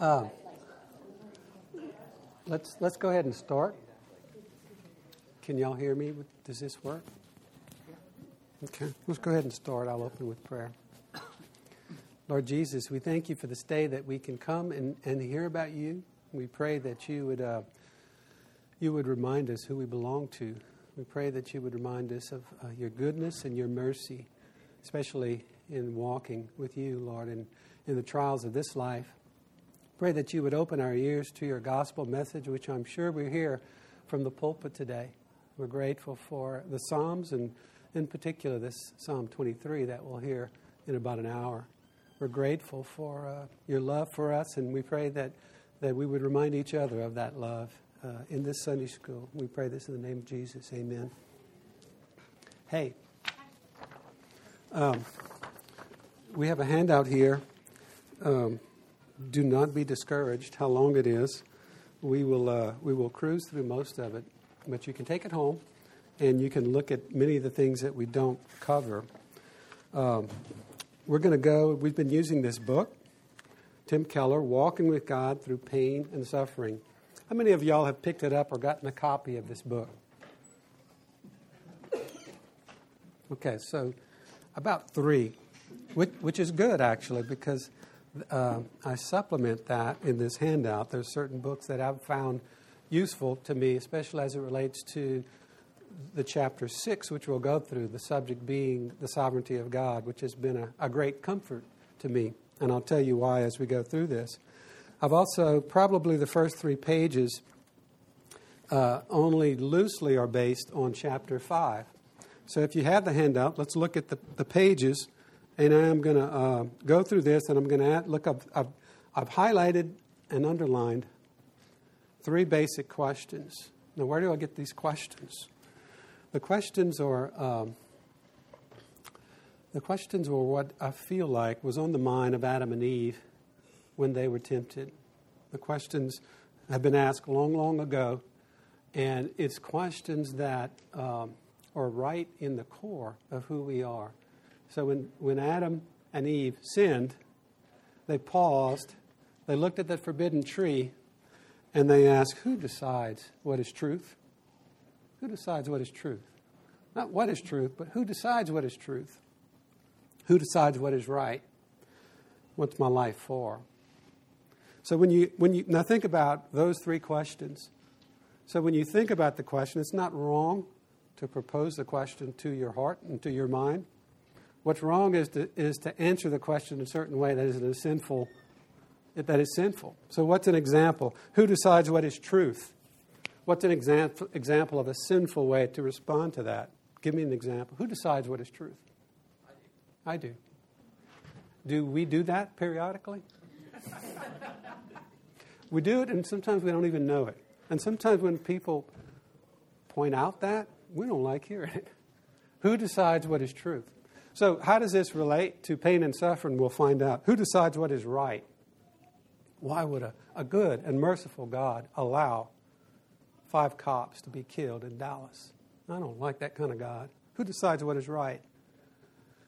Um, let's let's go ahead and start. Can y'all hear me? Does this work? Okay, let's go ahead and start. I'll open with prayer. Lord Jesus, we thank you for this day that we can come and, and hear about you. We pray that you would uh, you would remind us who we belong to. We pray that you would remind us of uh, your goodness and your mercy, especially in walking with you, Lord, and in the trials of this life. Pray that you would open our ears to your gospel message, which I'm sure we hear from the pulpit today. We're grateful for the Psalms, and in particular, this Psalm 23 that we'll hear in about an hour. We're grateful for uh, your love for us, and we pray that, that we would remind each other of that love uh, in this Sunday school. We pray this in the name of Jesus. Amen. Hey, um, we have a handout here. Um, do not be discouraged how long it is. We will, uh, we will cruise through most of it, but you can take it home and you can look at many of the things that we don't cover. Um, we're going to go, we've been using this book, Tim Keller, Walking with God Through Pain and Suffering. How many of y'all have picked it up or gotten a copy of this book? Okay, so about three, which, which is good actually because uh, I supplement that in this handout. There's certain books that I've found useful to me, especially as it relates to the chapter six, which we'll go through, the subject being the sovereignty of God, which has been a, a great comfort to me. And I'll tell you why as we go through this. I've also, probably the first three pages uh, only loosely are based on chapter 5. So if you have the handout, let's look at the, the pages and I am going to uh, go through this, and I'm going to look up. I've, I've highlighted and underlined three basic questions. Now, where do I get these questions? The questions are um, the questions were what I feel like was on the mind of Adam and Eve when they were tempted. The questions have been asked long, long ago, and it's questions that um, are right in the core of who we are. So when, when Adam and Eve sinned, they paused, they looked at the forbidden tree, and they asked, Who decides what is truth? Who decides what is truth? Not what is truth, but who decides what is truth? Who decides what is right? What's my life for? So when you, when you now think about those three questions. So when you think about the question, it's not wrong to propose the question to your heart and to your mind. What's wrong is to, is to answer the question in a certain way that is sinful, that is sinful. So what's an example? Who decides what is truth? What's an example, example of a sinful way to respond to that? Give me an example. Who decides what is truth? I do. Do we do that periodically? we do it, and sometimes we don't even know it. And sometimes when people point out that, we don't like hearing it. Who decides what is truth? So, how does this relate to pain and suffering? We'll find out. Who decides what is right? Why would a, a good and merciful God allow five cops to be killed in Dallas? I don't like that kind of God. Who decides what is right?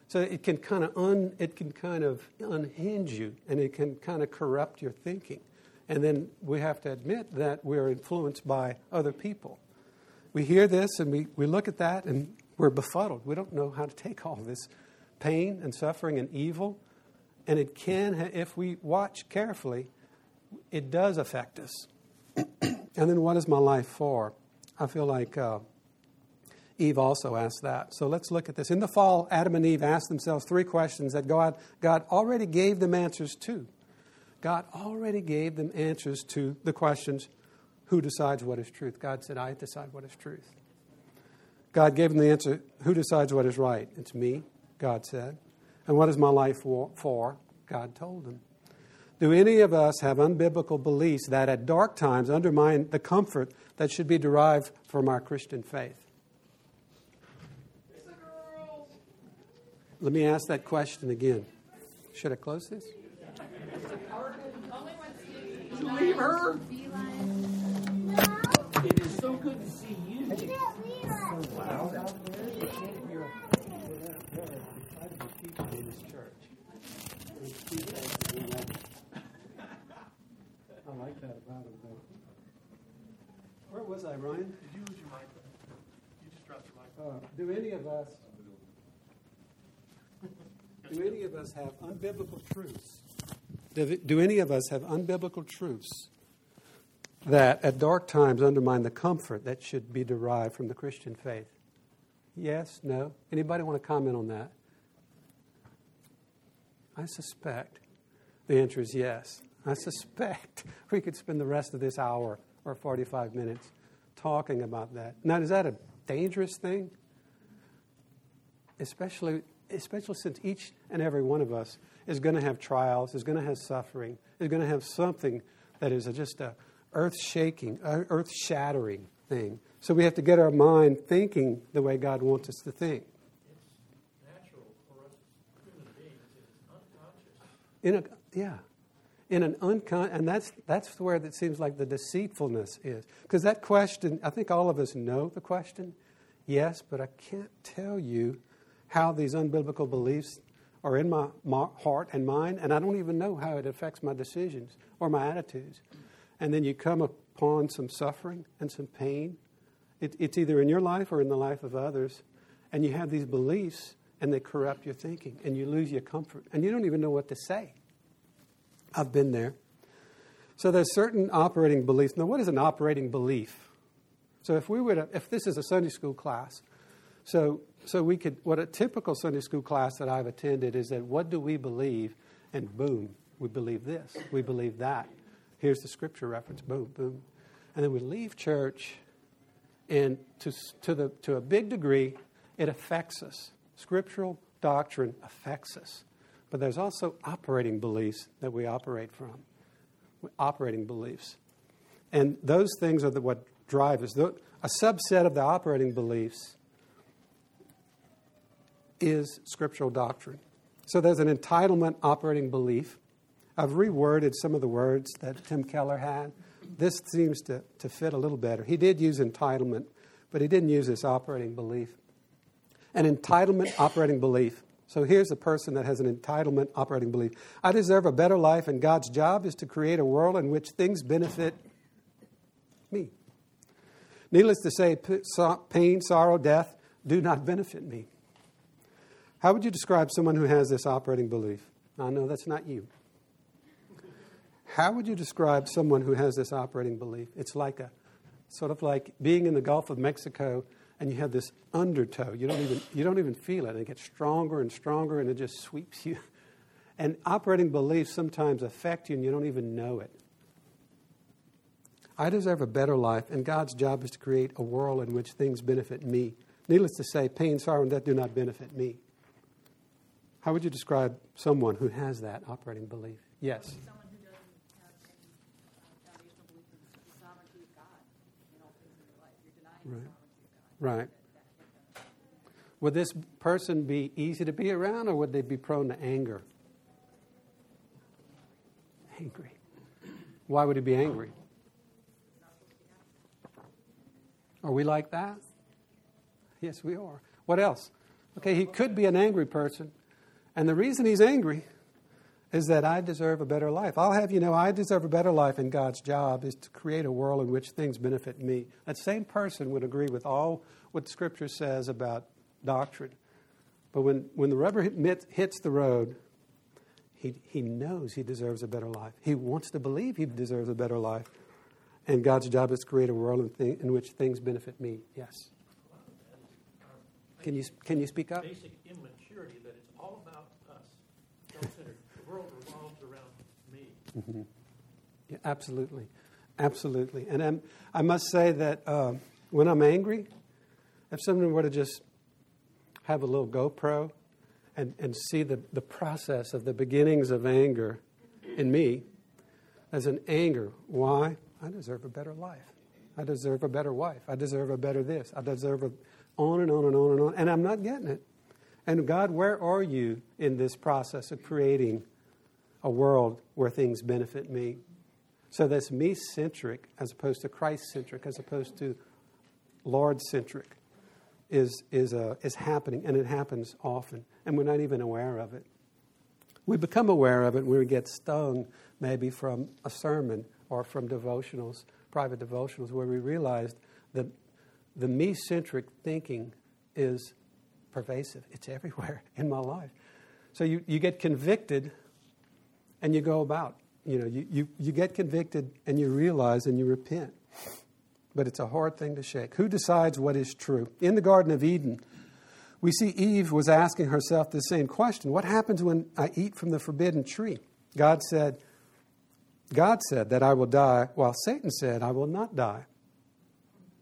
So it can kind of un, it can kind of unhinge you, and it can kind of corrupt your thinking. And then we have to admit that we're influenced by other people. We hear this and we, we look at that and we're befuddled. We don't know how to take all this pain and suffering and evil. And it can, if we watch carefully, it does affect us. and then what is my life for? I feel like uh, Eve also asked that. So let's look at this. In the fall, Adam and Eve asked themselves three questions that God, God already gave them answers to. God already gave them answers to the questions who decides what is truth? God said, I decide what is truth. God gave him the answer Who decides what is right? It's me, God said. And what is my life for? God told him. Do any of us have unbiblical beliefs that at dark times undermine the comfort that should be derived from our Christian faith? Let me ask that question again. Should I close this? Leave her. It is so good to see you. I like that about him, though. Where was I, Ryan? Did you lose your mic? You just dropped your mic. Uh, do any of us do any of us have unbiblical truths? Do, do any of us have unbiblical truths that at dark times undermine the comfort that should be derived from the Christian faith? Yes, no. Anybody want to comment on that? I suspect the answer is yes. I suspect we could spend the rest of this hour or 45 minutes talking about that. Now, is that a dangerous thing? Especially, especially since each and every one of us is going to have trials, is going to have suffering, is going to have something that is just a earth shaking, uh, earth shattering thing. So we have to get our mind thinking the way God wants us to think. In a, yeah in an uncon and that's that's where it seems like the deceitfulness is because that question i think all of us know the question yes but i can't tell you how these unbiblical beliefs are in my, my heart and mind and i don't even know how it affects my decisions or my attitudes and then you come upon some suffering and some pain it, it's either in your life or in the life of others and you have these beliefs and they corrupt your thinking and you lose your comfort and you don't even know what to say I've been there. So there's certain operating beliefs. Now, what is an operating belief? So if we were to, if this is a Sunday school class, so so we could what a typical Sunday school class that I've attended is that what do we believe, and boom, we believe this, we believe that. Here's the scripture reference, boom, boom, and then we leave church, and to to the to a big degree, it affects us. Scriptural doctrine affects us. But there's also operating beliefs that we operate from, operating beliefs. And those things are the, what drive us. A subset of the operating beliefs is scriptural doctrine. So there's an entitlement operating belief. I've reworded some of the words that Tim Keller had. This seems to, to fit a little better. He did use entitlement, but he didn't use this operating belief. An entitlement operating belief so here's a person that has an entitlement operating belief. I deserve a better life, and God's job is to create a world in which things benefit me. Needless to say, pain, sorrow, death do not benefit me. How would you describe someone who has this operating belief? I know that's not you. How would you describe someone who has this operating belief? It's like a sort of like being in the Gulf of Mexico and you have this undertow. You don't even you don't even feel it. And it gets stronger and stronger, and it just sweeps you. And operating beliefs sometimes affect you, and you don't even know it. I deserve a better life, and God's job is to create a world in which things benefit me. Needless to say, pain, sorrow, and death do not benefit me. How would you describe someone who has that operating belief? Yes. Someone who doesn't have any uh, foundational belief in the sovereignty of God in all things in their life. You're denying the Right. Right. Would this person be easy to be around or would they be prone to anger? Angry. Why would he be angry? Are we like that? Yes, we are. What else? Okay, he could be an angry person. And the reason he's angry is that I deserve a better life. I'll have you know, I deserve a better life, and God's job is to create a world in which things benefit me. That same person would agree with all what Scripture says about doctrine. But when, when the rubber hit, hits the road, he, he knows he deserves a better life. He wants to believe he deserves a better life. And God's job is to create a world in, in which things benefit me. Yes. Can you, can you speak up? Basic immaturity that it's all about us. Self-centered. The world revolves around me. Mm-hmm. Yeah, absolutely. Absolutely. And I'm, I must say that uh, when I'm angry, if someone were to just have a little GoPro and, and see the, the process of the beginnings of anger in me as an anger, why? I deserve a better life. I deserve a better wife. I deserve a better this. I deserve a, on and on and on and on. And I'm not getting it. And God, where are you in this process of creating a world where things benefit me? So that's me centric as opposed to Christ centric, as opposed to Lord centric, is, is, uh, is happening, and it happens often, and we're not even aware of it. We become aware of it when we get stung, maybe from a sermon or from devotionals private devotionals where we realized that the me centric thinking is pervasive, it's everywhere in my life. So you, you get convicted and you go about. You know, you, you, you get convicted and you realize and you repent. But it's a hard thing to shake. Who decides what is true? In the Garden of Eden, we see Eve was asking herself the same question What happens when I eat from the forbidden tree? God said, God said that I will die, while Satan said I will not die.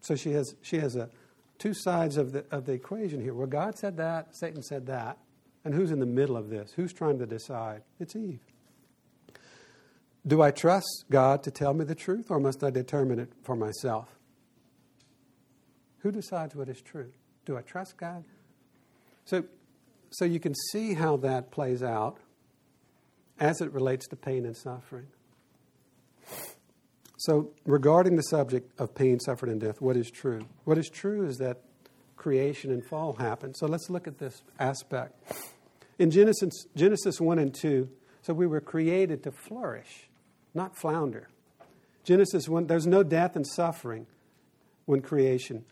So she has, she has a, two sides of the, of the equation here. Where God said that, Satan said that. And who's in the middle of this? Who's trying to decide? It's Eve. Do I trust God to tell me the truth, or must I determine it for myself? Who decides what is true? Do I trust God? So, so you can see how that plays out as it relates to pain and suffering. So, regarding the subject of pain, suffering, and death, what is true? What is true is that creation and fall happen. So, let's look at this aspect. In Genesis, Genesis 1 and 2, so we were created to flourish, not flounder. Genesis 1, there's no death and suffering when creation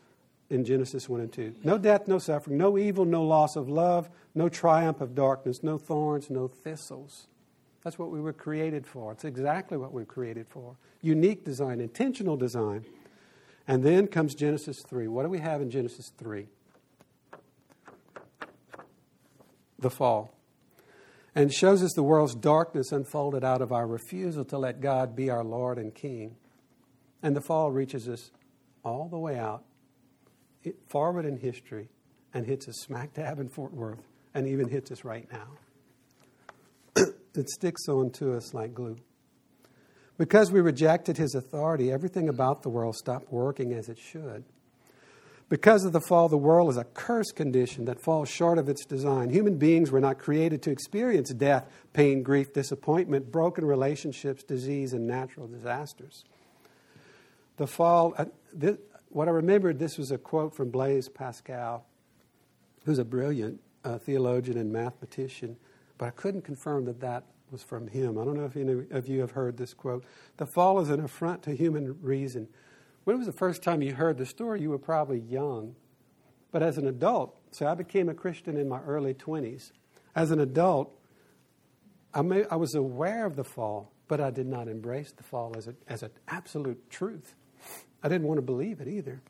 in Genesis 1 and 2. No death, no suffering, no evil, no loss of love, no triumph of darkness, no thorns, no thistles. That's what we were created for. It's exactly what we were created for. Unique design, intentional design. And then comes Genesis 3. What do we have in Genesis 3? The fall. And shows us the world's darkness unfolded out of our refusal to let God be our Lord and King. And the fall reaches us all the way out, forward in history, and hits us smack dab in Fort Worth, and even hits us right now it sticks on to us like glue. Because we rejected his authority, everything about the world stopped working as it should. Because of the fall, the world is a cursed condition that falls short of its design. Human beings were not created to experience death, pain, grief, disappointment, broken relationships, disease, and natural disasters. The fall, uh, this, what I remembered, this was a quote from Blaise Pascal, who's a brilliant uh, theologian and mathematician. But I couldn't confirm that that was from him. I don't know if any of you have heard this quote. The fall is an affront to human reason. When was the first time you heard the story? You were probably young. But as an adult, so I became a Christian in my early 20s. As an adult, I, may, I was aware of the fall, but I did not embrace the fall as, a, as an absolute truth. I didn't want to believe it either.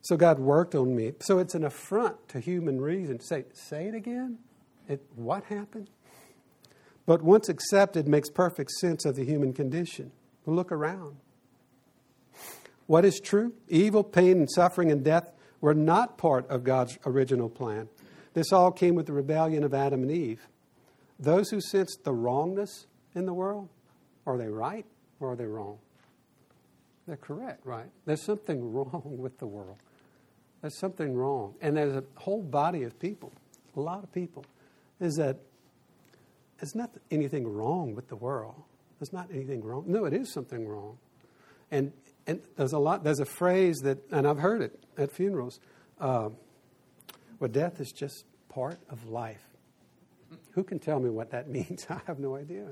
So God worked on me. So it's an affront to human reason. Say, say it again. It, what happened? But once accepted, makes perfect sense of the human condition. Look around. What is true? Evil, pain, and suffering and death were not part of God's original plan. This all came with the rebellion of Adam and Eve. Those who sense the wrongness in the world, are they right or are they wrong? They're correct, right? There's something wrong with the world. There's something wrong. And there's a whole body of people, a lot of people is that there's not anything wrong with the world. There's not anything wrong. No, it is something wrong. And, and there's a lot, there's a phrase that, and I've heard it at funerals, uh, well, death is just part of life. Who can tell me what that means? I have no idea.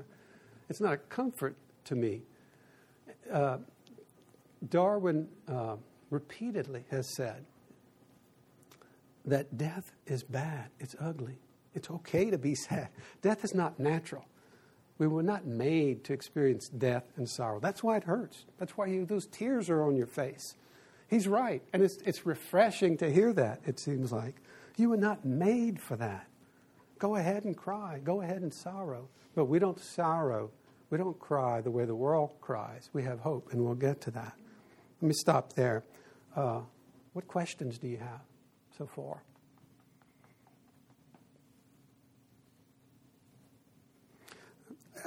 It's not a comfort to me. Uh, Darwin uh, repeatedly has said that death is bad, it's ugly. It's okay to be sad. Death is not natural. We were not made to experience death and sorrow. That's why it hurts. That's why you, those tears are on your face. He's right. And it's, it's refreshing to hear that, it seems like. You were not made for that. Go ahead and cry. Go ahead and sorrow. But we don't sorrow. We don't cry the way the world cries. We have hope, and we'll get to that. Let me stop there. Uh, what questions do you have so far?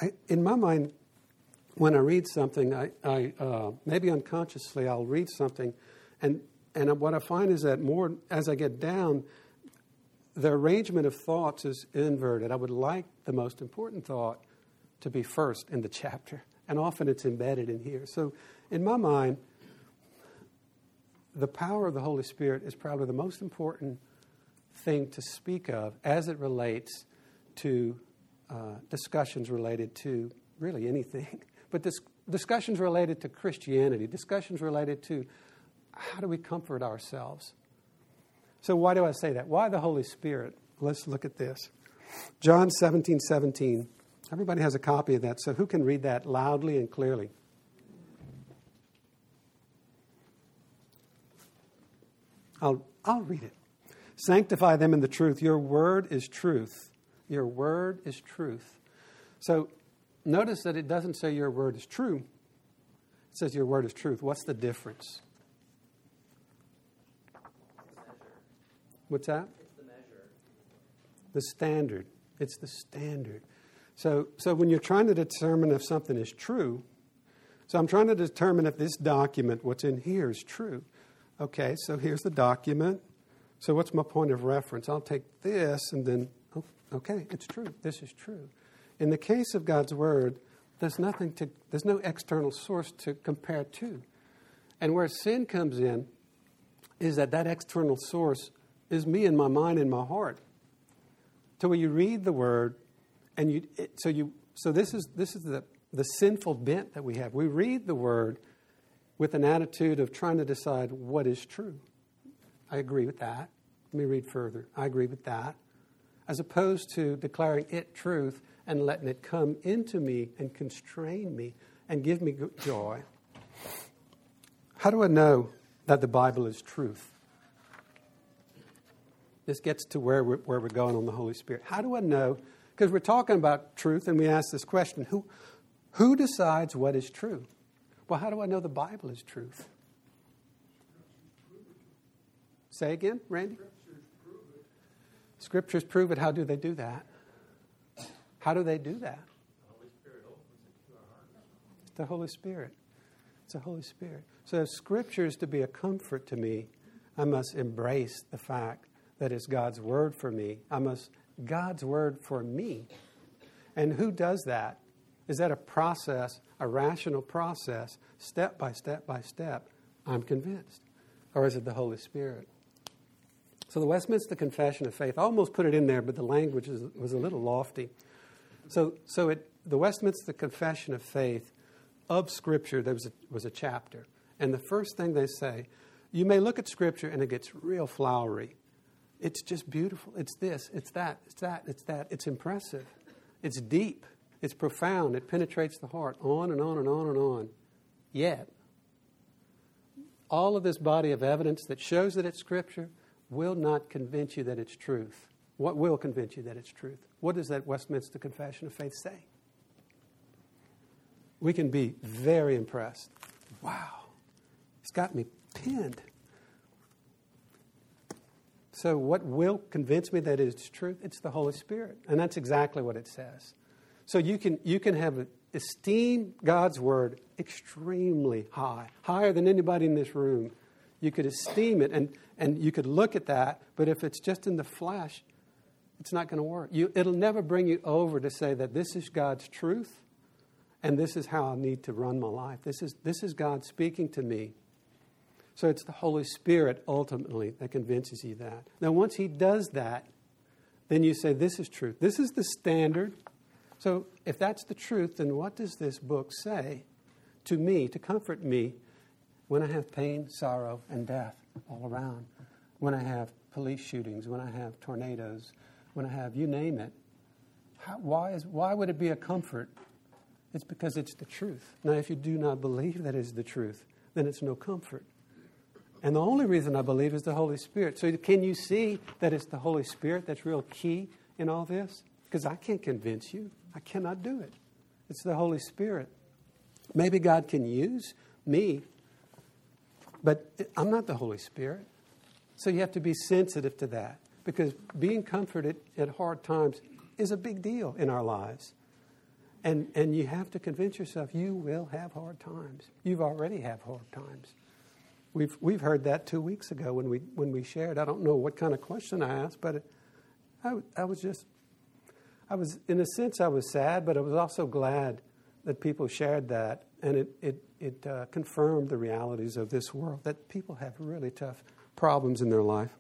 I, in my mind, when I read something, I, I uh, maybe unconsciously I'll read something, and and what I find is that more as I get down, the arrangement of thoughts is inverted. I would like the most important thought to be first in the chapter, and often it's embedded in here. So, in my mind, the power of the Holy Spirit is probably the most important thing to speak of as it relates to uh, discussions related to really anything, but discussions related to Christianity, discussions related to how do we comfort ourselves. So, why do I say that? Why the Holy Spirit? Let's look at this. John 17 17. Everybody has a copy of that, so who can read that loudly and clearly? I'll, I'll read it. Sanctify them in the truth. Your word is truth. Your word is truth. So notice that it doesn't say your word is true, it says your word is truth. What's the difference? What's that? It's the measure. The standard. It's the standard. So, so when you're trying to determine if something is true, so I'm trying to determine if this document, what's in here, is true. Okay, so here's the document. So what's my point of reference? I'll take this and then, okay, it's true. This is true. In the case of God's Word, there's nothing to, there's no external source to compare to. And where sin comes in is that that external source is me in my mind and my heart. So when you read the Word, and you, it, so you, so this is this is the the sinful bent that we have. We read the Word with an attitude of trying to decide what is true. I agree with that. Let me read further. I agree with that. As opposed to declaring it truth and letting it come into me and constrain me and give me joy. How do I know that the Bible is truth? This gets to where we're, where we're going on the Holy Spirit. How do I know? Because we're talking about truth and we ask this question who, who decides what is true? Well, how do I know the Bible is truth? Say again, Randy? Scriptures prove it. How do they do that? How do they do that? The Holy Spirit. It's the Holy Spirit. It's the Holy Spirit. So if Scripture is to be a comfort to me, I must embrace the fact that it's God's Word for me. I must, God's Word for me. And who does that? Is that a process, a rational process, step by step by step? I'm convinced. Or is it the Holy Spirit? So the Westminster Confession of Faith, I almost put it in there, but the language is, was a little lofty. So, so it, the Westminster Confession of Faith of Scripture, there was a, was a chapter. And the first thing they say, you may look at Scripture and it gets real flowery. It's just beautiful. It's this, it's that, it's that, it's that. It's impressive. It's deep. It's profound. It penetrates the heart. On and on and on and on. Yet, all of this body of evidence that shows that it's Scripture will not convince you that it's truth. What will convince you that it's truth? What does that Westminster Confession of Faith say? We can be very impressed. Wow, it's got me pinned. So, what will convince me that it's truth? It's the Holy Spirit. And that's exactly what it says. So, you can, you can have esteem God's Word extremely high, higher than anybody in this room. You could esteem it and, and you could look at that, but if it's just in the flesh, it's not going to work. You, it'll never bring you over to say that this is God's truth and this is how I need to run my life. This is, this is God speaking to me. So it's the Holy Spirit ultimately that convinces you that. Now, once He does that, then you say, This is truth. This is the standard. So if that's the truth, then what does this book say to me to comfort me when I have pain, sorrow, and death all around, when I have police shootings, when I have tornadoes, when I have you name it. How, why, is, why would it be a comfort? It's because it's the truth. Now, if you do not believe that is the truth, then it's no comfort. And the only reason I believe is the Holy Spirit. So, can you see that it's the Holy Spirit that's real key in all this? Because I can't convince you, I cannot do it. It's the Holy Spirit. Maybe God can use me but I'm not the Holy Spirit. So you have to be sensitive to that because being comforted at hard times is a big deal in our lives. And, and you have to convince yourself you will have hard times. You've already have hard times. We've, we've heard that two weeks ago when we, when we shared. I don't know what kind of question I asked, but I, I was just, I was, in a sense, I was sad, but I was also glad that people shared that. And it, it it uh, confirmed the realities of this world that people have really tough problems in their life.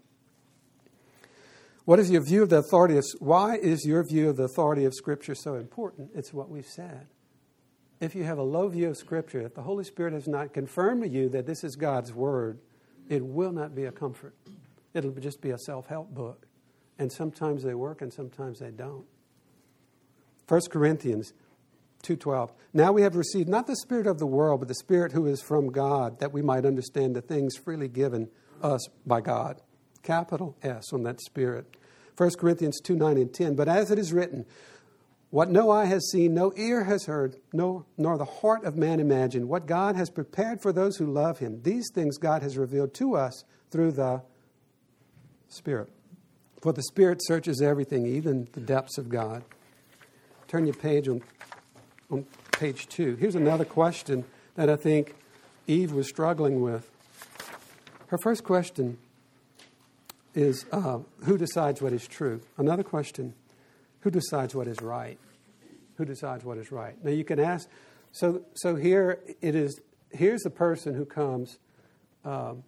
What is your view of the authority of, why is your view of the authority of Scripture so important? It's what we've said. if you have a low view of Scripture, if the Holy Spirit has not confirmed to you that this is God's Word, it will not be a comfort. It'll just be a self help book. And sometimes they work and sometimes they don't. 1 Corinthians 2:12 Now we have received not the spirit of the world but the spirit who is from God that we might understand the things freely given us by God. Capital S on that spirit. 1 Corinthians 2 9 and 10. But as it is written, what no eye has seen, no ear has heard, no, nor the heart of man imagined, what God has prepared for those who love him. These things God has revealed to us through the Spirit. For the Spirit searches everything, even the depths of God. Turn your page on, on page two. Here's another question that I think Eve was struggling with. Her first question is uh, who decides what is true? Another question who decides what is right? Who decides what is right? Now you can ask. So, so here it is. Here's the person who comes. Um,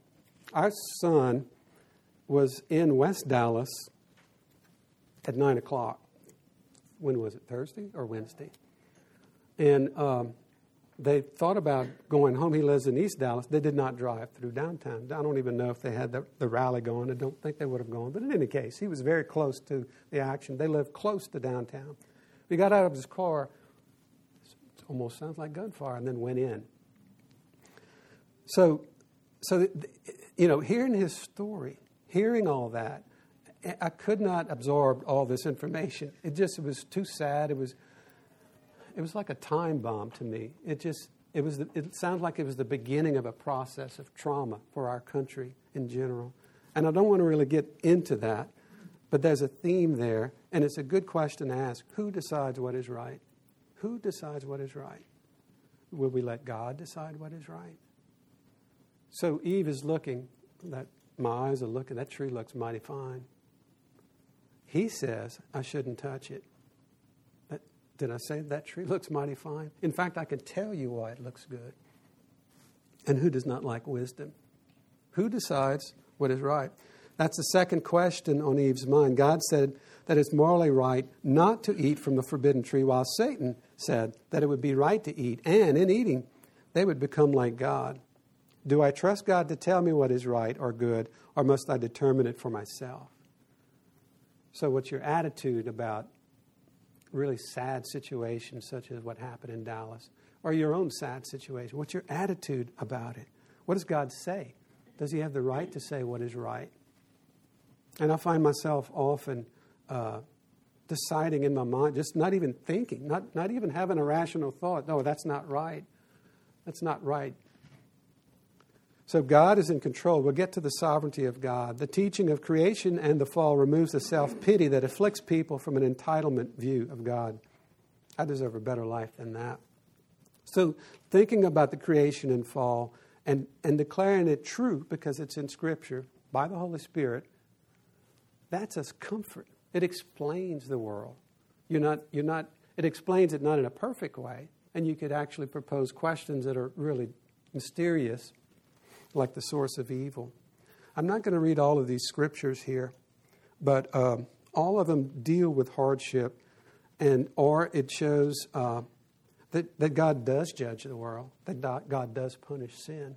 our son was in West Dallas at nine o'clock. When was it? Thursday or Wednesday? And um, they thought about going home. He lives in East Dallas. They did not drive through downtown. I don't even know if they had the, the rally going. I don't think they would have gone. But in any case, he was very close to the action. They lived close to downtown. He got out of his car. It almost sounds like gunfire, and then went in. So, so you know, hearing his story, hearing all that, I could not absorb all this information. It just it was too sad. It was it was like a time bomb to me. It just it was the, it sounds like it was the beginning of a process of trauma for our country in general. And I don't want to really get into that, but there's a theme there, and it's a good question to ask. Who decides what is right? Who decides what is right? Will we let God decide what is right? So Eve is looking, that my eyes are looking, that tree looks mighty fine. He says, I shouldn't touch it. Did I say that tree looks mighty fine? In fact, I can tell you why it looks good. And who does not like wisdom? Who decides what is right? That's the second question on Eve's mind. God said that it's morally right not to eat from the forbidden tree, while Satan said that it would be right to eat. And in eating, they would become like God. Do I trust God to tell me what is right or good, or must I determine it for myself? So, what's your attitude about really sad situations, such as what happened in Dallas, or your own sad situation? What's your attitude about it? What does God say? Does He have the right to say what is right? And I find myself often uh, deciding in my mind, just not even thinking, not, not even having a rational thought, no, that's not right. That's not right. So God is in control. We'll get to the sovereignty of God. The teaching of creation and the fall removes the self pity that afflicts people from an entitlement view of God. I deserve a better life than that. So, thinking about the creation and fall and, and declaring it true because it's in Scripture by the Holy Spirit, that's us comfort. It explains the world. You're not, you're not, it explains it not in a perfect way, and you could actually propose questions that are really mysterious like the source of evil. I'm not going to read all of these scriptures here, but um, all of them deal with hardship, and or it shows uh, that, that God does judge the world, that God does punish sin.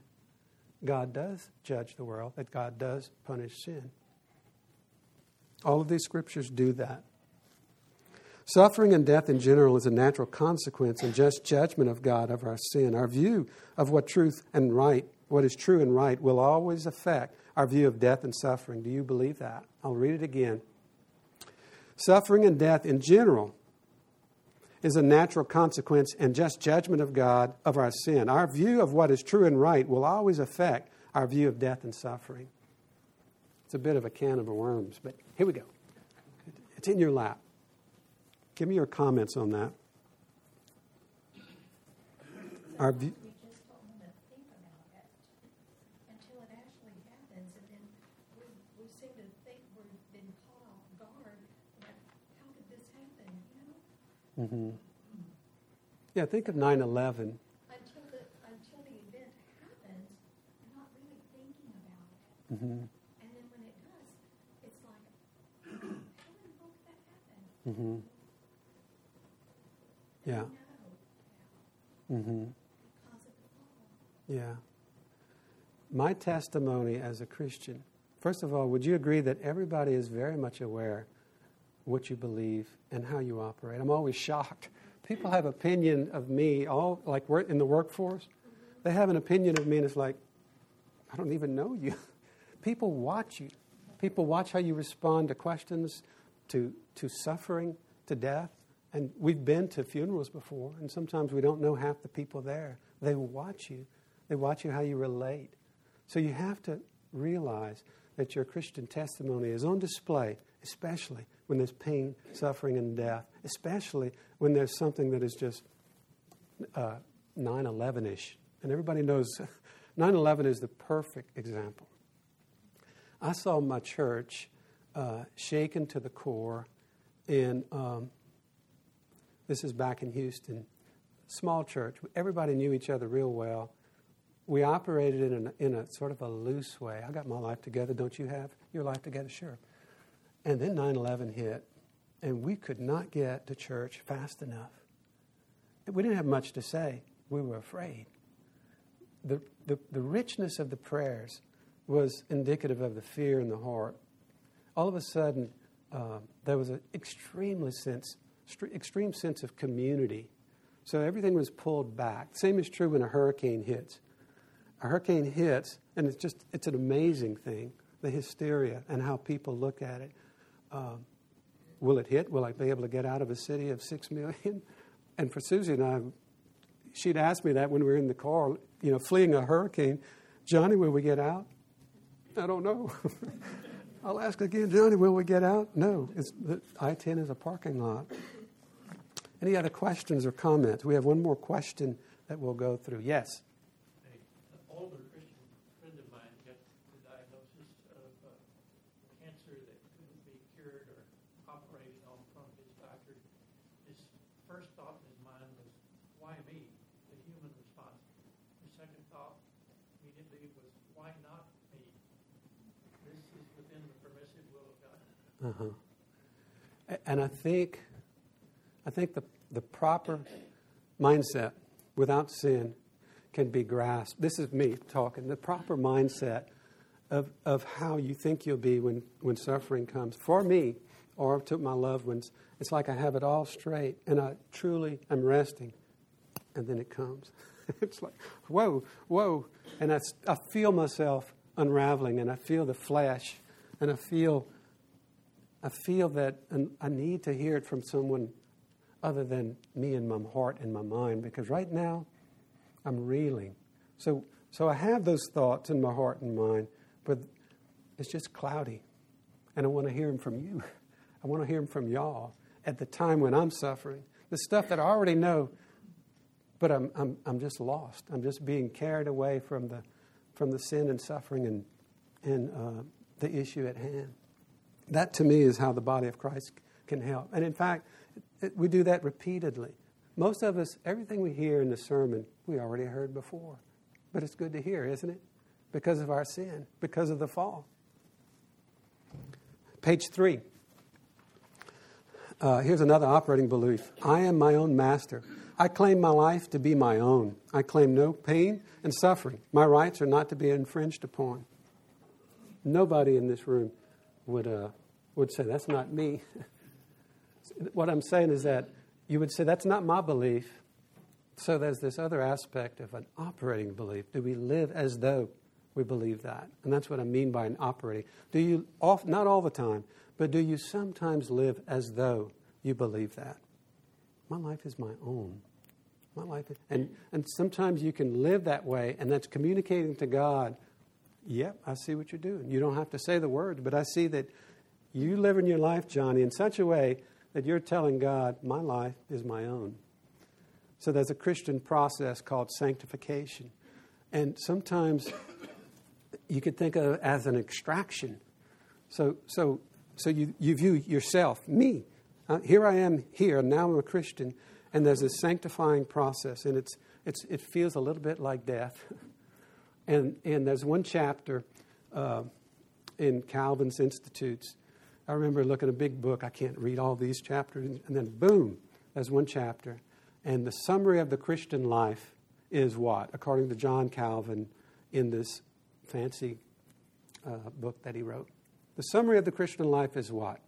God does judge the world, that God does punish sin. All of these scriptures do that. Suffering and death in general is a natural consequence and just judgment of God of our sin. Our view of what truth and right what is true and right will always affect our view of death and suffering. Do you believe that? I'll read it again. Suffering and death in general is a natural consequence and just judgment of God of our sin. Our view of what is true and right will always affect our view of death and suffering. It's a bit of a can of worms, but here we go. It's in your lap. Give me your comments on that. Our view, Mm-hmm. Yeah, think of 9 11. Until the, until the event happens, you're not really thinking about it. Mm-hmm. And then when it does, it's like, how in the did that happen? Mm-hmm. Yeah. Mm-hmm. because of the fall. Yeah. My testimony as a Christian, first of all, would you agree that everybody is very much aware what you believe and how you operate? I'm always shocked. People have opinion of me, all like we're in the workforce. They have an opinion of me, and it's like, I don't even know you. People watch you. People watch how you respond to questions, to, to suffering, to death. And we've been to funerals before, and sometimes we don't know half the people there. They watch you, they watch you how you relate. So you have to realize that your Christian testimony is on display, especially when there's pain, suffering, and death, especially when there's something that is just uh, 9 11 ish. And everybody knows 9 11 is the perfect example. I saw my church uh, shaken to the core in, um, this is back in Houston, small church. Everybody knew each other real well. We operated in a, in a sort of a loose way. I got my life together. Don't you have your life together? Sure. And then 9 11 hit, and we could not get to church fast enough. We didn't have much to say. We were afraid. The, the, the richness of the prayers was indicative of the fear in the heart. All of a sudden, uh, there was an extremely sense, extreme sense of community. So everything was pulled back. Same is true when a hurricane hits. A hurricane hits, and it's just it's an amazing thing, the hysteria and how people look at it. Um, will it hit? Will I be able to get out of a city of six million? And for Susie and I, she'd asked me that when we were in the car, you know, fleeing a hurricane. Johnny, will we get out? I don't know. I'll ask again, Johnny, will we get out? No, it's, the I-10 is a parking lot. Any other questions or comments? We have one more question that we'll go through. Yes. A, an older Christian friend of mine got the diagnosis of uh, cancer that couldn't be cured or operated on from his doctor. His first thought in his mind was, why me? The human response. His second thought immediately was, why not me? This is within the permissive will of God. Uh-huh. And I think, I think the, the proper mindset without sin can be grasped. This is me talking. The proper mindset of, of how you think you'll be when, when suffering comes. For me, or to my loved ones, it's like I have it all straight and I truly am resting. And then it comes. it's like, whoa, whoa. And I, I feel myself unraveling and I feel the flesh and I feel I feel that I need to hear it from someone other than me and my heart and my mind because right now I'm reeling. So, so I have those thoughts in my heart and mind, but it's just cloudy. And I want to hear them from you. I want to hear them from y'all at the time when I'm suffering. The stuff that I already know, but I'm, I'm, I'm just lost. I'm just being carried away from the, from the sin and suffering and, and uh, the issue at hand. That to me is how the body of Christ can help. And in fact, it, we do that repeatedly. Most of us, everything we hear in the sermon, we already heard before. But it's good to hear, isn't it? Because of our sin, because of the fall. Page three. Uh, here's another operating belief I am my own master. I claim my life to be my own. I claim no pain and suffering. My rights are not to be infringed upon. Nobody in this room would, uh, would say, That's not me. what I'm saying is that you would say, That's not my belief. So there's this other aspect of an operating belief. Do we live as though we believe that? And that's what I mean by an operating. Do you, off, not all the time, but do you sometimes live as though you believe that? My life is my own. My life is, and, and sometimes you can live that way, and that's communicating to God Yep, I see what you're doing. You don't have to say the words, but I see that you live in your life, Johnny, in such a way that you're telling God, my life is my own. So there's a Christian process called sanctification. And sometimes you could think of it as an extraction. So, so, so you, you view yourself, me. Uh, here I am here, now I'm a Christian, and there's a sanctifying process, and it's, it's, it feels a little bit like death. And, and there's one chapter uh, in Calvin's Institutes. I remember looking at a big book. I can't read all these chapters. And then, boom, there's one chapter. And the summary of the Christian life is what? According to John Calvin in this fancy uh, book that he wrote. The summary of the Christian life is what?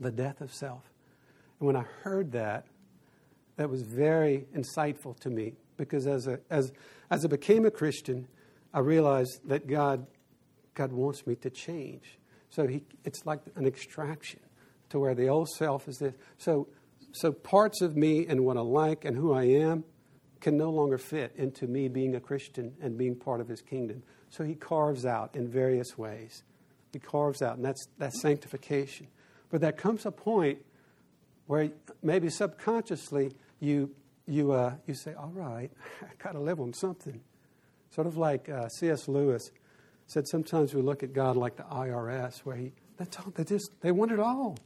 The death of self. And when I heard that, that was very insightful to me because as, a, as, as I became a Christian, I realized that God, God wants me to change. So he, it's like an extraction to where the old self is this. So, so parts of me and what I like and who I am can no longer fit into me being a Christian and being part of his kingdom. So he carves out in various ways. He carves out, and that's, that's sanctification. But there comes a point where maybe subconsciously you, you, uh, you say, all right, I got to live on something. Sort of like uh, C.S. Lewis said, sometimes we look at God like the IRS, where he, they just, they want it all.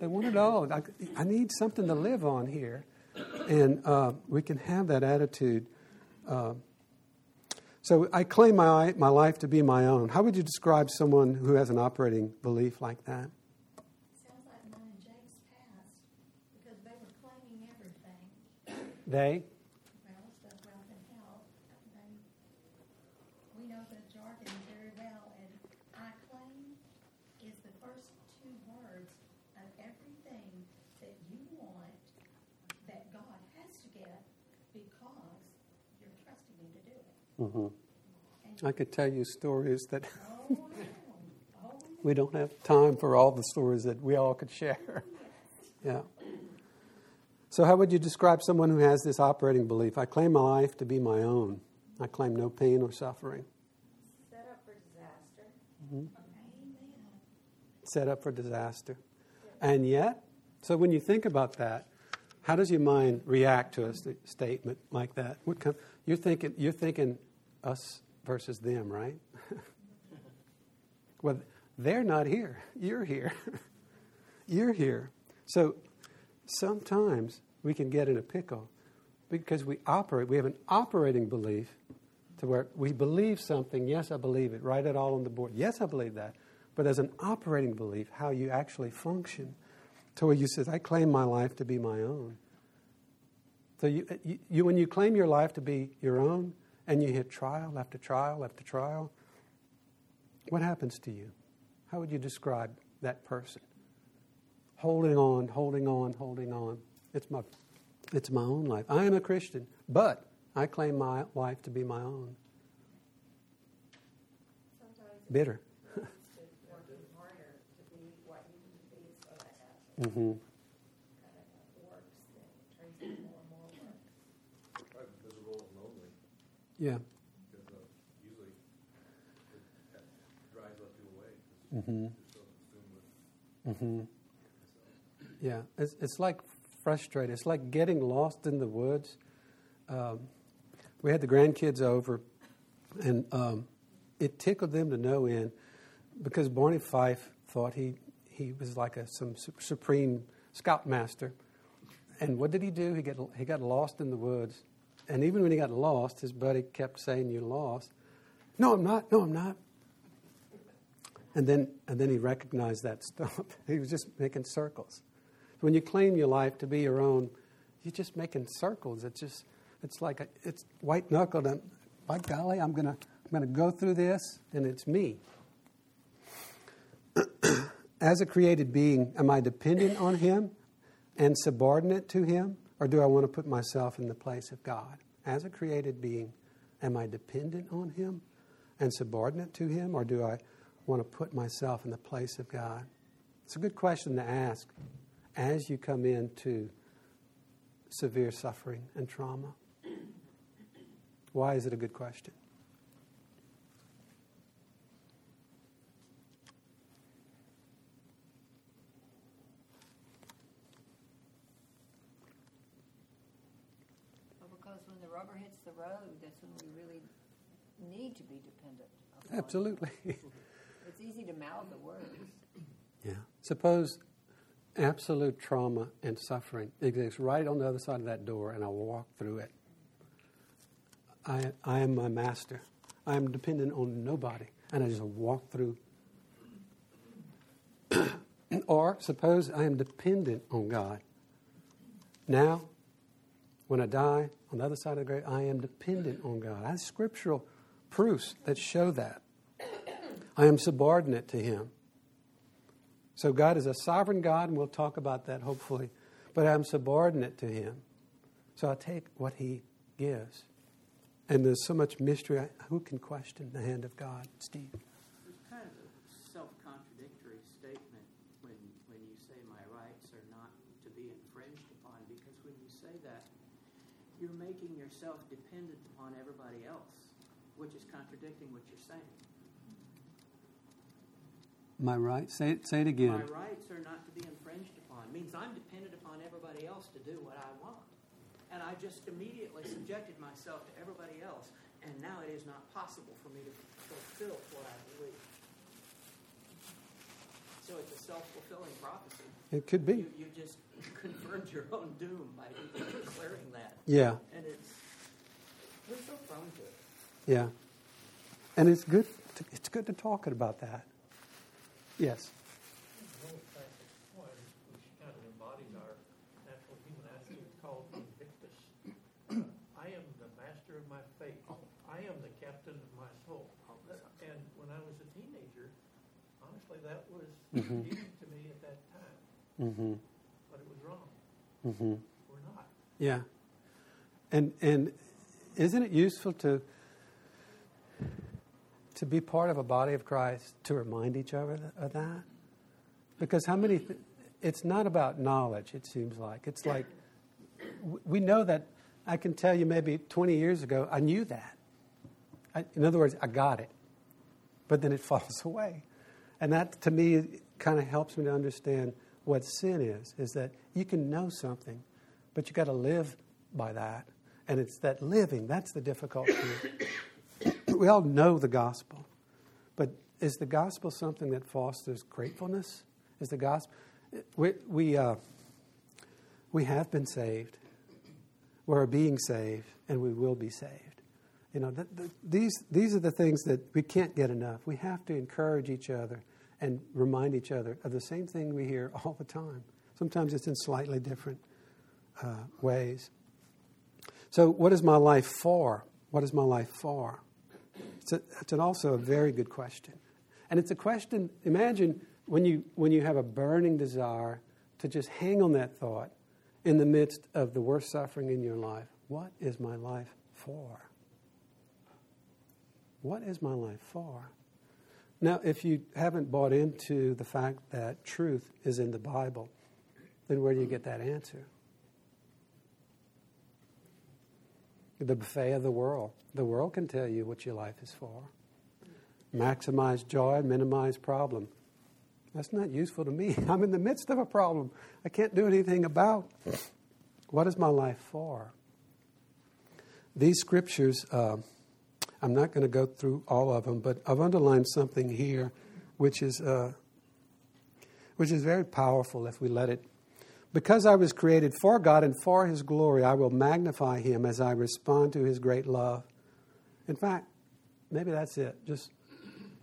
They want it all. I, I need something to live on here. And uh, we can have that attitude. Uh, so I claim my, my life to be my own. How would you describe someone who has an operating belief like that? Sounds like mine and Jake's past, because they were claiming everything. They? Well, stuff wealth and health, they, we know the jargon very well, and I claim is the first two words of everything that you want that God has to get because you're trusting Him to do it. Mm-hmm. I could tell you stories that Oh. Oh, we don't have time for all the stories that we all could share. yeah. So, how would you describe someone who has this operating belief? I claim my life to be my own. I claim no pain or suffering. Set up for disaster. Mm-hmm. amen. Set up for disaster. And yet, so when you think about that, how does your mind react to a st- statement like that? What kind, you're thinking, you're thinking us versus them, right? well, they're not here. You're here. You're here. So sometimes we can get in a pickle because we operate, we have an operating belief to where we believe something. Yes, I believe it. Write it all on the board. Yes, I believe that. But as an operating belief, how you actually function, to where you says, I claim my life to be my own. So you, you, you, when you claim your life to be your own, and you hit trial after trial after trial, what happens to you? How would you describe that person? Holding on, holding on, holding on. It's my, it's my own life. I am a Christian, but I claim my life to be my own. Sometimes Bitter. it's just working harder to be what you need to be so that that hmm kind of works and turns into more and more work. Probably miserable and lonely, Yeah. because uh, usually it that drives other people away, because hmm you're so consumed with hmm yourself. Yeah, it's, it's like frustrated. It's like getting lost in the woods. Um, we had the grandkids over, and um, it tickled them to no end because Barney Fife thought he, he was like a some supreme scoutmaster. And what did he do? He got, he got lost in the woods. And even when he got lost, his buddy kept saying, You're lost. No, I'm not. No, I'm not. And then, and then he recognized that stuff. he was just making circles. When you claim your life to be your own, you're just making circles. It's just, it's like a, it's white knuckled. And by golly, I'm gonna, I'm gonna go through this, and it's me. As a created being, am I dependent on Him and subordinate to Him, or do I want to put myself in the place of God? As a created being, am I dependent on Him and subordinate to Him, or do I want to put myself in the place of God? It's a good question to ask as you come into severe suffering and trauma. Why is it a good question? Well, because when the rubber hits the road, that's when we really need to be dependent. Absolutely. It's easy to mouth the words. yeah. Suppose absolute trauma and suffering exists right on the other side of that door, and I walk through it. I, I am my master. I am dependent on nobody, and I just walk through. or suppose I am dependent on God. Now, When I die on the other side of the grave, I am dependent on God. I have scriptural proofs that show that. I am subordinate to Him. So God is a sovereign God, and we'll talk about that hopefully. But I'm subordinate to Him. So I take what He gives. And there's so much mystery. Who can question the hand of God? Steve. It's kind of a self-contradictory statement when, when you say my rights are not to be infringed upon, because when you say that, you're making yourself dependent upon everybody else, which is contradicting what you're saying. My rights. Say it, say it again. My rights are not to be infringed upon It means I'm dependent upon everybody else to do what I want. And I just immediately subjected myself to everybody else, and now it is not possible for me to fulfill what I believe. So it's a self fulfilling prophecy. It could be. You, you just confirmed your own doom by declaring that. Yeah, And it's, we're so prone to it. yeah. And it's good. To, it's good to talk about that. Yes. The whole fact that one, which kind of embodies our natural human attitude, is called invictus. I am the master of my fate. I am the captain of my soul. And when I was a teenager, honestly, that was Mhm. to me at that time, Mm-hmm. but it was wrong. Mm-hmm. We're not. Yeah. And and isn't it useful to to be part of a body of Christ to remind each other of that? Because how many? Th- it's not about knowledge. It seems like it's like we know that. I can tell you, maybe 20 years ago, I knew that. I, in other words, I got it, but then it falls away, and that to me kind of helps me to understand what sin is. Is that you can know something, but you got to live by that. And it's that living, that's the difficult thing. we all know the gospel, but is the gospel something that fosters gratefulness? Is the gospel. We, we, uh, we have been saved, we're being saved, and we will be saved. You know, th- th- these, these are the things that we can't get enough. We have to encourage each other and remind each other of the same thing we hear all the time. Sometimes it's in slightly different uh, ways. So, what is my life for? What is my life for? It's, a, it's an also a very good question. And it's a question, imagine when you, when you have a burning desire to just hang on that thought in the midst of the worst suffering in your life. What is my life for? What is my life for? Now, if you haven't bought into the fact that truth is in the Bible, then where do you get that answer? The buffet of the world. The world can tell you what your life is for. Maximize joy, minimize problem. That's not useful to me. I'm in the midst of a problem I can't do anything about. What is my life for? These scriptures, uh, I'm not going to go through all of them, but I've underlined something here which is, uh, which is very powerful if we let it. Because I was created for God and for His glory, I will magnify Him as I respond to His great love. In fact, maybe that's it. Just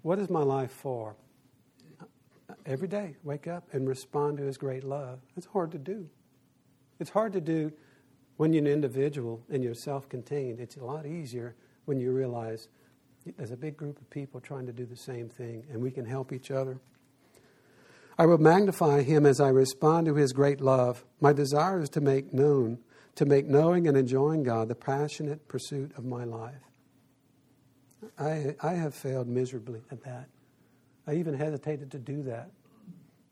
what is my life for? Every day, wake up and respond to His great love. It's hard to do. It's hard to do when you're an individual and you're self contained. It's a lot easier when you realize there's a big group of people trying to do the same thing and we can help each other. I will magnify him as I respond to his great love. My desire is to make known, to make knowing and enjoying God the passionate pursuit of my life. I, I have failed miserably at that. I even hesitated to do that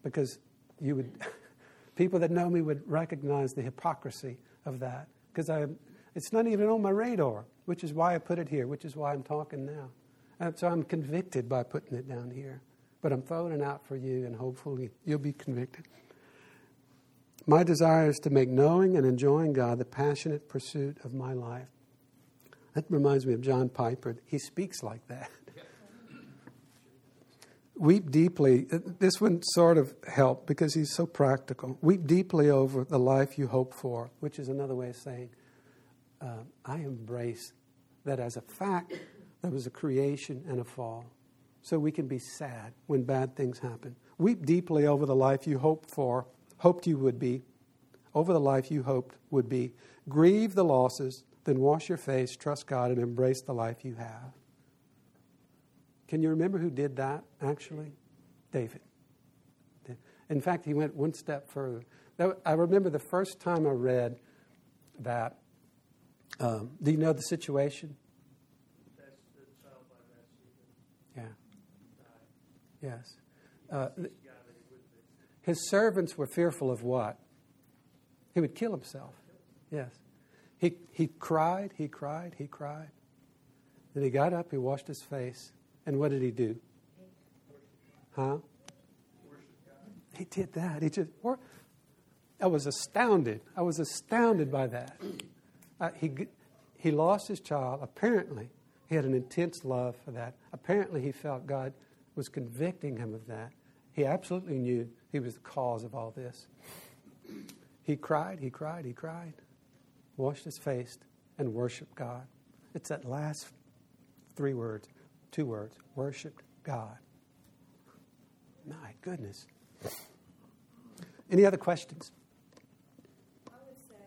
because you would, people that know me would recognize the hypocrisy of that because I, it's not even on my radar, which is why I put it here, which is why I'm talking now. And so I'm convicted by putting it down here. But I'm throwing it out for you, and hopefully you'll be convicted. My desire is to make knowing and enjoying God the passionate pursuit of my life. That reminds me of John Piper. He speaks like that. Weep deeply. This one sort of helped because he's so practical. Weep deeply over the life you hope for, which is another way of saying, uh, I embrace that as a fact there was a creation and a fall. So we can be sad when bad things happen. Weep deeply over the life you hoped for, hoped you would be. over the life you hoped would be. Grieve the losses, then wash your face, trust God, and embrace the life you have. Can you remember who did that, actually? David. In fact, he went one step further. I remember the first time I read that. Um, do you know the situation? That's the child by Bathsheba Yeah. died. Yes. Uh, his servants were fearful of what? He would kill himself. Yes. He, he cried, he cried, he cried. Then he got up, he washed his face, and what did he do? Huh? He did that. He just. wor- I was astounded. I was astounded by that. Uh, he he lost his child. Apparently, he had an intense love for that. Apparently, he felt God was convicting him of that. He absolutely knew he was the cause of all this. He cried. He cried. He cried. Washed his face and worshiped God. It's that last three words, two words. Worshiped God. My goodness. Any other questions? I would say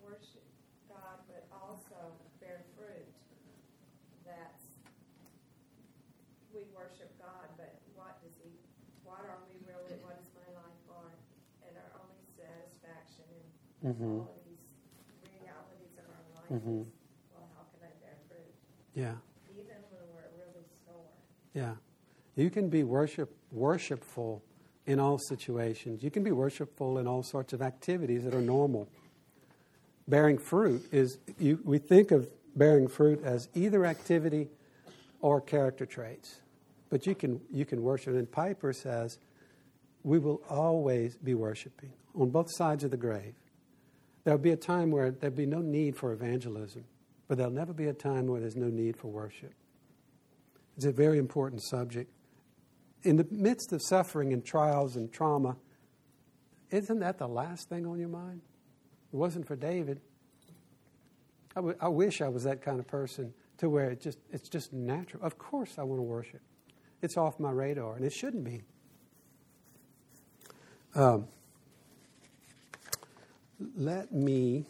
worship God, but also bear fruit. That's, we worship God, but what does He, what are we really, what is my life for? And our only satisfaction in Mhm. all of these realities of our life Mhm. is, well, how can I bear fruit? Yeah. Even when we're really sore. Yeah. You can be worship worshipful in all situations. You can be worshipful in all sorts of activities that are normal. Bearing fruit is you, we think of bearing fruit as either activity or character traits. But you can you can worship and Piper says we will always be worshiping on both sides of the grave. There'll be a time where there'll be no need for evangelism, but there'll never be a time where there's no need for worship. It's a very important subject. In the midst of suffering and trials and trauma, isn't that the last thing on your mind? It wasn't for David. I, w- I wish I was that kind of person to where it just, it's just natural. Of course, I want to worship. It's off my radar, and it shouldn't be. Um, let me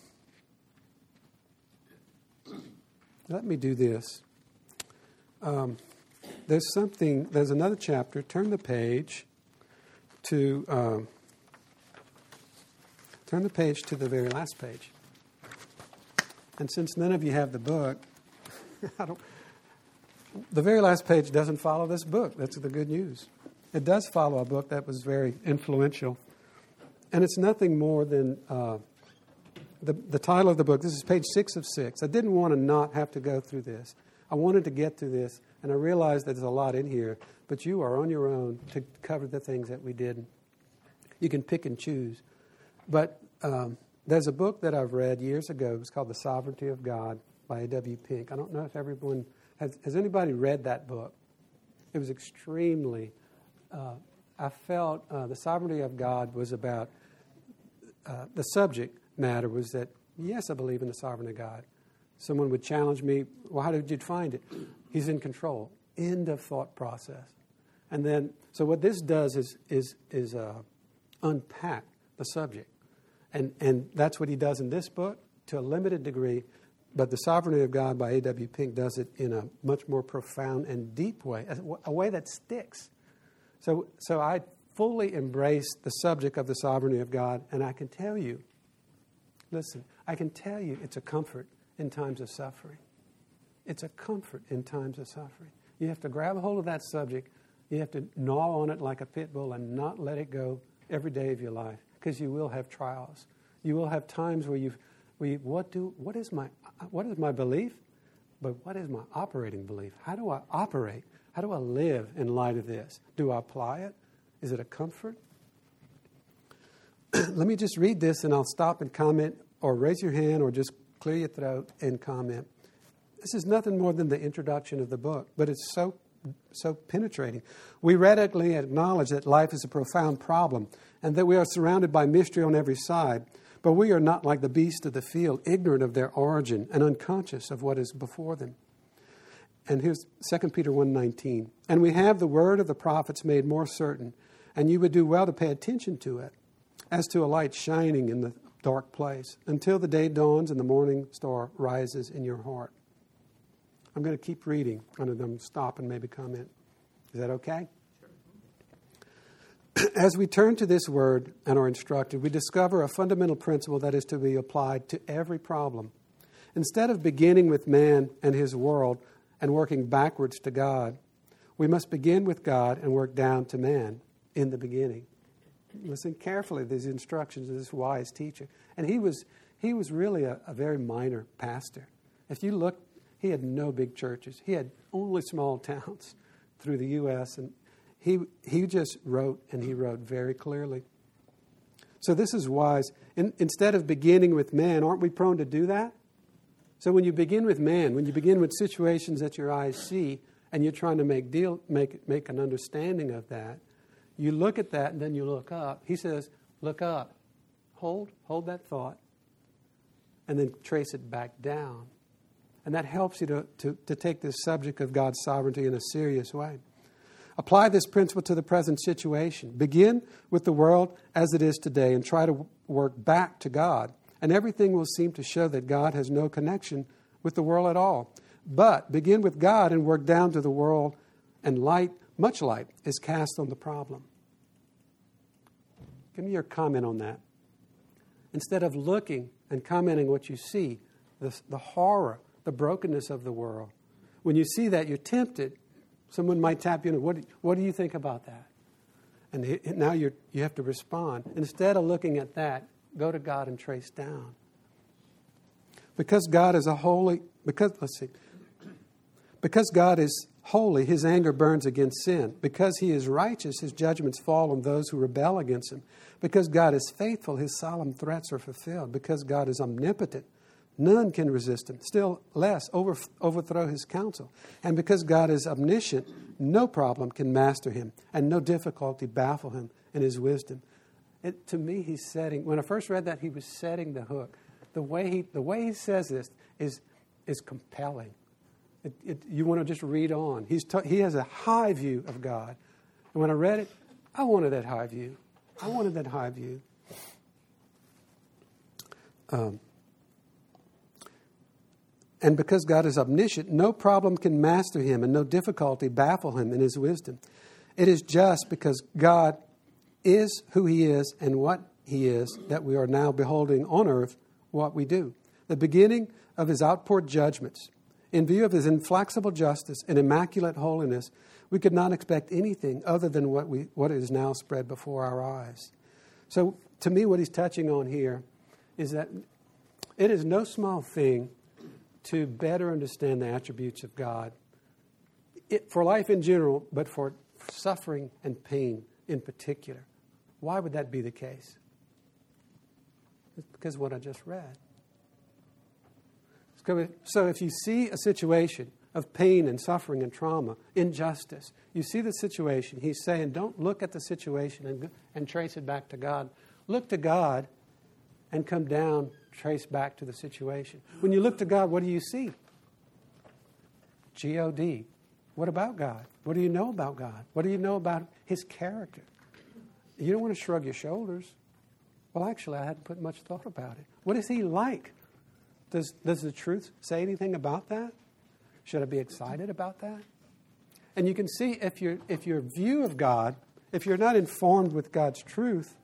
let me do this. Um, there's something. There's another chapter. Turn the page to. Um, turn the page to the very last page. And since none of you have the book, I don't. The very last page doesn't follow this book. That's the good news. It does follow a book that was very influential, and it's nothing more than uh, the the title of the book. This is page six of six. I didn't want to not have to go through this. I wanted to get through this, and I realized that there's a lot in here. But you are on your own to cover the things that we did. You can pick and choose. But um, there's a book that I've read years ago. It's called The Sovereignty of God by A.W. Pink. I don't know if everyone has, has anybody read that book. It was extremely. Uh, I felt uh, the sovereignty of God was about uh, the subject matter was that yes, I believe in the sovereignty of God. Someone would challenge me. Well, how did you find it? He's in control. End of thought process. And then, so what this does is is is uh, unpack the subject. And, and that's what he does in this book to a limited degree. But The Sovereignty of God by A.W. Pink does it in a much more profound and deep way, a, a way that sticks. So, so I fully embrace the subject of the sovereignty of God, and I can tell you, listen, I can tell you it's a comfort in times of suffering. It's a comfort in times of suffering. You have to grab a hold of that subject. You have to gnaw on it like a pit bull and not let it go every day of your life because you will have trials. You will have times where you've, where you, what, do, what, is my, what is my belief? But what is my operating belief? How do I operate? How do I live in light of this? Do I apply it? Is it a comfort? Let me just read this and I'll stop and comment or raise your hand or just clear your throat and comment. This is nothing more than the introduction of the book, but it's so so penetrating. We radically acknowledge that life is a profound problem and that we are surrounded by mystery on every side, but we are not like the beasts of the field, ignorant of their origin and unconscious of what is before them. And here's 2 Peter 1:19. And we have the word of the prophets made more certain, and you would do well to pay attention to it, as to a light shining in the dark place until the day dawns and the morning star rises in your heart. I'm going to keep reading. I'm going to stop and maybe comment. Is that okay? As we turn to this word and are instructed, we discover a fundamental principle that is to be applied to every problem. Instead of beginning with man and his world and working backwards to God, we must begin with God and work down to man in the beginning. Listen carefully to these instructions of this wise teacher. And he was, he was really a, a very minor pastor. If you look, he had no big churches, he had only small towns through the U.S. And he, he just wrote, and he wrote very clearly. So this is wise. In, instead of beginning with man, aren't we prone to do that? So when you begin with man, when you begin with situations that your eyes see, and you're trying to make deal, make make an understanding of that, you look at that and then you look up. He says, "Look up, hold, hold that thought, and then trace it back down." And that helps you to, to, to take this subject of God's sovereignty in a serious way. Apply this principle to the present situation. Begin with the world as it is today and try to work back to God. And everything will seem to show that God has no connection with the world at all. But begin with God and work down to the world, and light, much light, is cast on the problem. Give me your comment on that. Instead of looking and commenting what you see, the, the horror, the brokenness of the world, when you see that, you're tempted. Someone might tap you, and what, what do you think about that? And now you you have to respond. Instead of looking at that, go to God and trace down. Because God is a holy, because, let's see, because God is holy, his anger burns against sin. Because he is righteous, his judgments fall on those who rebel against him. Because God is faithful, his solemn threats are fulfilled. Because God is omnipotent, none can resist him, still less over, overthrow his counsel. And because God is omniscient, no problem can master him, and no difficulty baffle him in his wisdom. It, to me, he's setting, when I first read that, he was setting the hook. The way he, the way he says this is, is compelling. It, it, you want to just read on. He's t- he has a high view of God. And when I read it, I wanted that high view. I wanted that high view. Um, and because God is omniscient, no problem can master him and no difficulty baffle him in his wisdom. It is just because God is who he is and what he is that we are now beholding on earth what we do. The beginning of his outpoured judgments in view of his inflexible justice and immaculate holiness, we could not expect anything other than what, we, what is now spread before our eyes. So, to me, what he's touching on here is that it is no small thing to better understand the attributes of God it, for life in general, but for suffering and pain in particular. Why would that be the case? It's because what I just read. So if you see a situation of pain and suffering and trauma, injustice, you see the situation, he's saying, don't look at the situation and, and trace it back to God. Look to God and come down, trace back to the situation. When you look to God, what do you see? G O D. What about God? What do you know about God? What do you know about His character? You don't want to shrug your shoulders. Well, actually, I hadn't put much thought about it. What is He like? Does, does the truth say anything about that? Should I be excited about that? And you can see if, you if your view of God, if you're not informed with God's truth,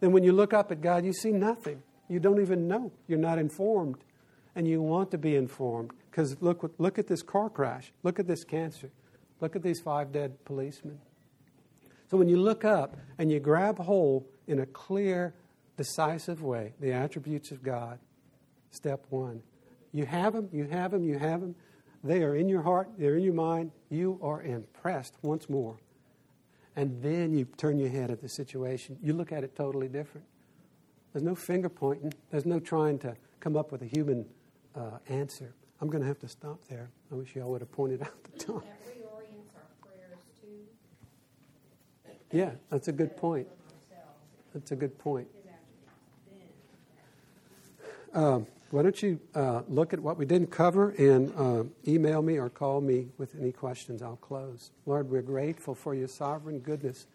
then when you look up at God, you see nothing. You don't even know. You're not informed. And you want to be informed. Because look, look at this car crash. Look at this cancer. Look at these five dead policemen. So when you look up and you grab hold in a clear, decisive way the attributes of God, Step one. You have them, you have them, you have them. They are in your heart, they're in your mind. You are impressed once more. And then you turn your head at the situation. You look at it totally different. There's no finger pointing, there's no trying to come up with a human uh, answer. I'm going to have to stop there. I wish y'all would have pointed out the time. That reorients our prayers too. Yeah, that's a good point. That's a good point. Um, why don't you uh, look at what we didn't cover and uh, email me or call me with any questions? I'll close. Lord, we're grateful for your sovereign goodness.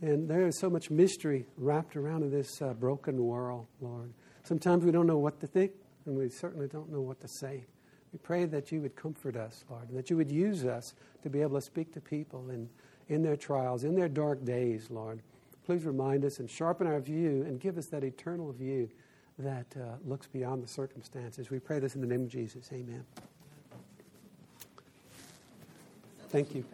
And there is so much mystery wrapped around in this uh, broken world, Lord. Sometimes we don't know what to think, and we certainly don't know what to say. We pray that you would comfort us, Lord, and that you would use us to be able to speak to people in, in their trials, in their dark days, Lord. Please remind us and sharpen our view and give us that eternal view that uh, looks beyond the circumstances. We pray this in the name of Jesus. Amen. Thank you.